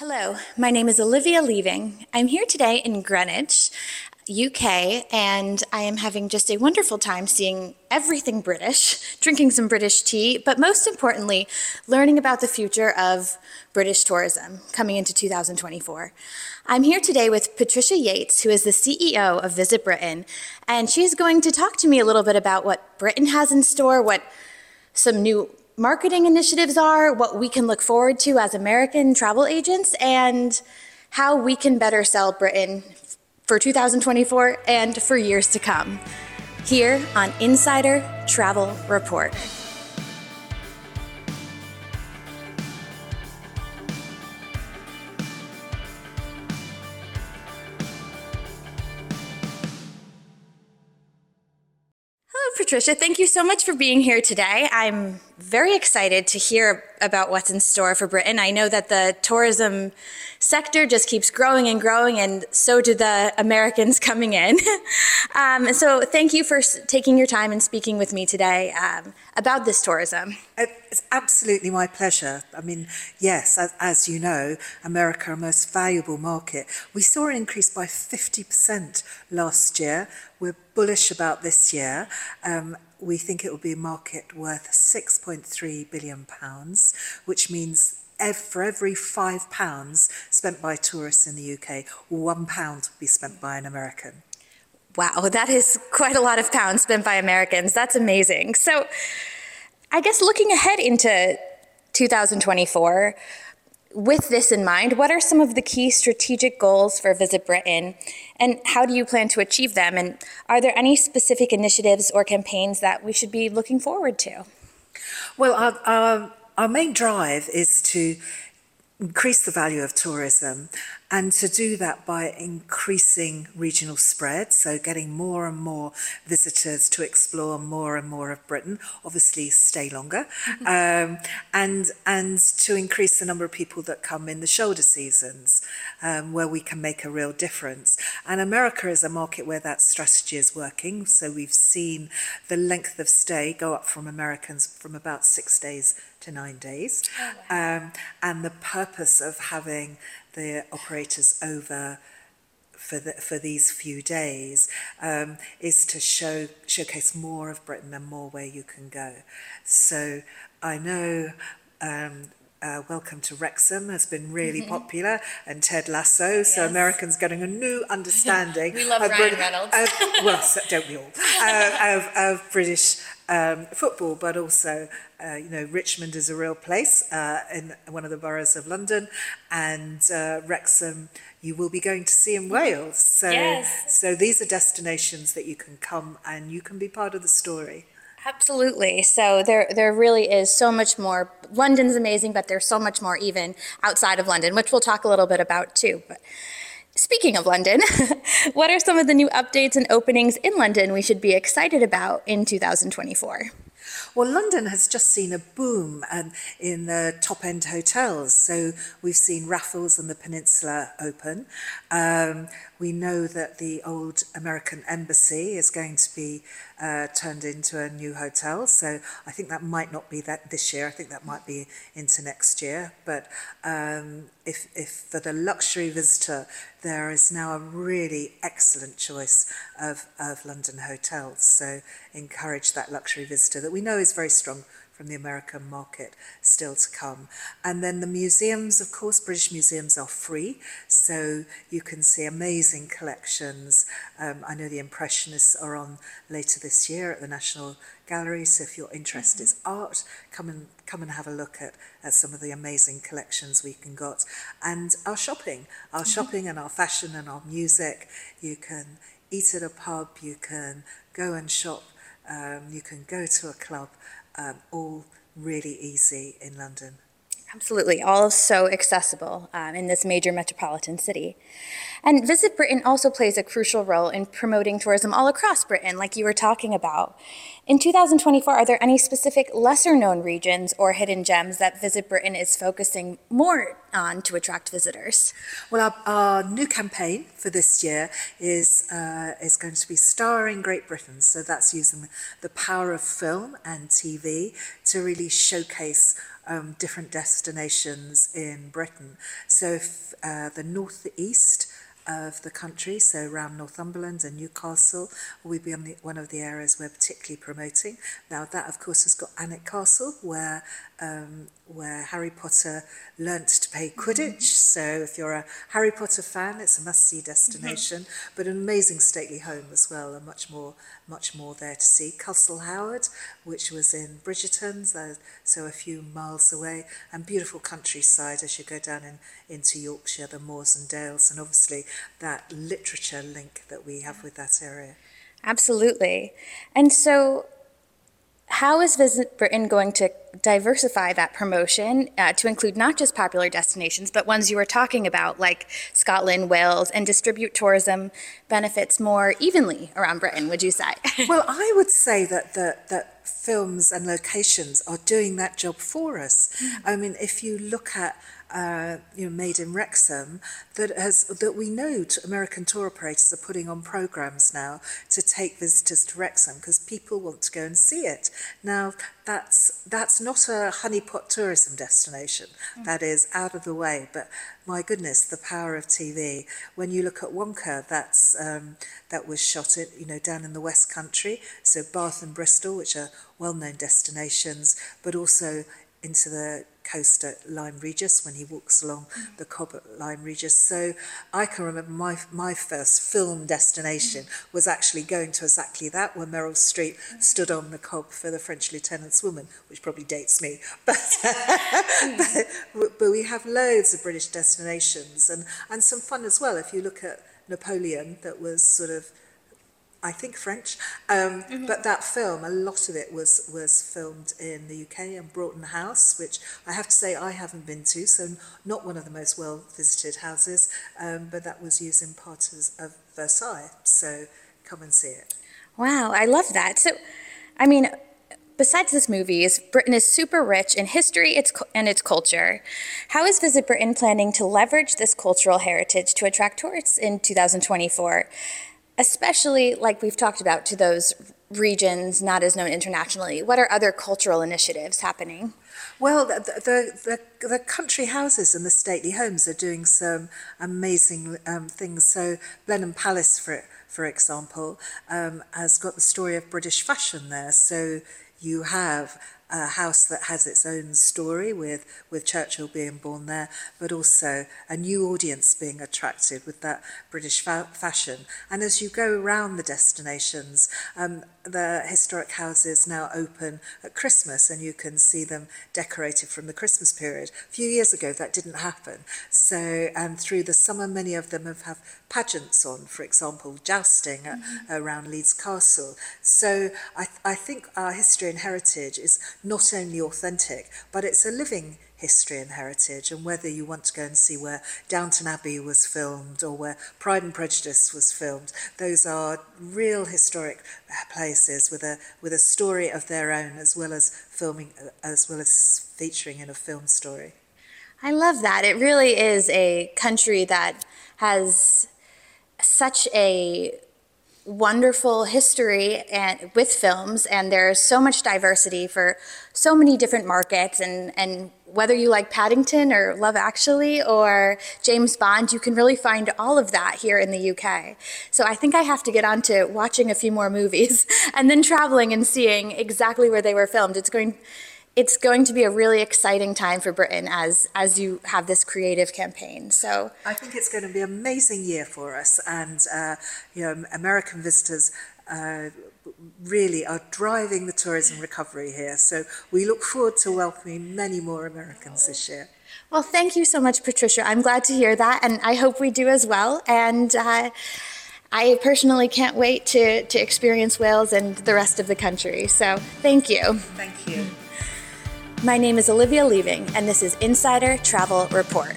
Hello, my name is Olivia Living. I'm here today in Greenwich, UK, and I am having just a wonderful time seeing everything British, drinking some British tea, but most importantly, learning about the future of British tourism coming into 2024. I'm here today with Patricia Yates, who is the CEO of Visit Britain, and she's going to talk to me a little bit about what Britain has in store, what some new marketing initiatives are, what we can look forward to as American travel agents, and how we can better sell Britain for 2024 and for years to come. Here on Insider Travel Report. Hello, Patricia. Thank you so much for being here today. I'm very excited to hear about what's in store for Britain. I know that the tourism sector just keeps growing and growing, and so do the Americans coming in. um, so, thank you for taking your time and speaking with me today um, about this tourism. It's absolutely my pleasure. I mean, yes, as, as you know, America, our most valuable market. We saw an increase by 50% last year. We're bullish about this year. Um, we think it will be a market worth 6.3 billion pounds, which means for every five pounds spent by tourists in the UK, one pound will be spent by an American. Wow, that is quite a lot of pounds spent by Americans. That's amazing. So, I guess looking ahead into 2024, with this in mind, what are some of the key strategic goals for Visit Britain and how do you plan to achieve them? And are there any specific initiatives or campaigns that we should be looking forward to? Well, our, our, our main drive is to increase the value of tourism and to do that by increasing regional spread, so getting more and more visitors to explore more and more of Britain, obviously stay longer, um, and and to increase the number of people that come in the shoulder seasons, um, where we can make a real difference. And America is a market where that strategy is working. So we've seen the length of stay go up from Americans from about six days to nine days, um, and the purpose of having the operators over for the, for these few days um, is to show showcase more of Britain and more where you can go. So I know um, uh, Welcome to Wrexham has been really popular, and Ted Lasso. So Americans getting a new understanding. We love of Ryan Brit- Reynolds. of- well, don't we all? Uh, of, of British um, football, but also, uh, you know, Richmond is a real place uh, in one of the boroughs of London, and uh, Wrexham you will be going to see in Wales. So, Yes. so these are destinations that you can come and you can be part of the story. Absolutely. So there there really is so much more. London's amazing, but there's so much more even outside of London, which we'll talk a little bit about too. But speaking of London, what are some of the new updates and openings in London we should be excited about in 2024? Well, London has just seen a boom um, in the top end hotels. So we've seen Raffles and the Peninsula open. Um, We know that the old American embassy is going to be uh, turned into a new hotel. So I think that might not be that this year. I think that might be into next year. But um, if, if for the luxury visitor, there is now a really excellent choice of, of London hotels. So encourage that luxury visitor that we know is very strong from the American market still to come. And then the museums, of course, British museums are free, so you can see amazing collections. Um, I know the Impressionists are on later this year at the National Gallery, so if your interest is art, come and come and have a look at, at some of the amazing collections we can got. And our shopping, our shopping and our fashion and our music. You can eat at a pub, you can go and shop, um, you can go to a club, um, all really easy in London. Absolutely, all so accessible um, in this major metropolitan city. And Visit Britain also plays a crucial role in promoting tourism all across Britain, like you were talking about. In 2024, are there any specific lesser known regions or hidden gems that Visit Britain is focusing more on to attract visitors? Well, our, our new campaign for this year is uh, is going to be starring Great Britain. So that's using the power of film and TV to really showcase um, different destinations in Britain. So if, uh, the northeast of the country, so around Northumberland and Newcastle, we'll be on the, one of the areas we're particularly promoting. Now that, of course, has got Alnwick Castle, where um, where Harry Potter learnt to play Quidditch. So if you're a Harry Potter fan, it's a must-see destination, but an amazing stately home as well, and much more, much more there to see. Castle Howard, which was in Bridgerton, so, so a few miles away, and beautiful countryside as you go down in, into Yorkshire, the moors and dales, and obviously that literature link that we have with that area. Absolutely. And so, how is Visit Britain going to diversify that promotion uh, to include not just popular destinations, but ones you were talking about, like Scotland, Wales, and distribute tourism benefits more evenly around Britain, would you say? well, I would say that, that, that films and locations are doing that job for us. I mean, if you look at uh, you know, made in Wrexham that has that we know American tour operators are putting on programs now to take visitors to Wrexham because people want to go and see it. Now that's that's not a honeypot tourism destination. Mm. That is out of the way, but my goodness, the power of TV. When you look at Wonka, that's um, that was shot at you know down in the West Country, so Bath and Bristol, which are well-known destinations, but also into the coast at Lyme Regis when he walks along mm. the cob at Lyme Regis. So I can remember my, my first film destination mm. was actually going to exactly that, where Meryl Streep mm. stood on the cob for the French Lieutenant's Woman, which probably dates me. But, but, but we have loads of British destinations and, and some fun as well. If you look at Napoleon, that was sort of I think French. Um, mm-hmm. But that film, a lot of it was was filmed in the UK and Broughton House, which I have to say I haven't been to, so not one of the most well visited houses. Um, but that was used in part of, of Versailles. So come and see it. Wow, I love that. So, I mean, besides this movie, Britain is super rich in history its, and its culture. How is Visit Britain planning to leverage this cultural heritage to attract tourists in 2024? Especially like we've talked about to those regions not as known internationally? What are other cultural initiatives happening? Well, the, the, the, the country houses and the stately homes are doing some amazing um, things. So, Blenheim Palace, for, for example, um, has got the story of British fashion there. So, you have a house that has its own story with, with Churchill being born there, but also a new audience being attracted with that British fa- fashion. And as you go around the destinations, um, the historic houses now open at Christmas and you can see them decorated from the Christmas period. A few years ago, that didn't happen. So, and through the summer, many of them have, have pageants on, for example, jousting mm-hmm. around Leeds Castle. So, I, I think our history and heritage is not only authentic, but it's a living history and heritage. And whether you want to go and see where Downton Abbey was filmed or where Pride and Prejudice was filmed, those are real historic places with a with a story of their own, as well as filming, as well as featuring in a film story. I love that. It really is a country that has such a wonderful history and with films and there's so much diversity for so many different markets and and whether you like Paddington or Love Actually or James Bond you can really find all of that here in the UK. So I think I have to get on to watching a few more movies and then traveling and seeing exactly where they were filmed. It's going it's going to be a really exciting time for Britain as as you have this creative campaign. So I think it's going to be an amazing year for us, and uh, you know, American visitors. Uh, really are driving the tourism recovery here. So we look forward to welcoming many more Americans this year. Well, thank you so much, Patricia. I'm glad to hear that, and I hope we do as well. And uh, I personally can't wait to, to experience Wales and the rest of the country. So thank you. Thank you. My name is Olivia Living, and this is Insider Travel Report.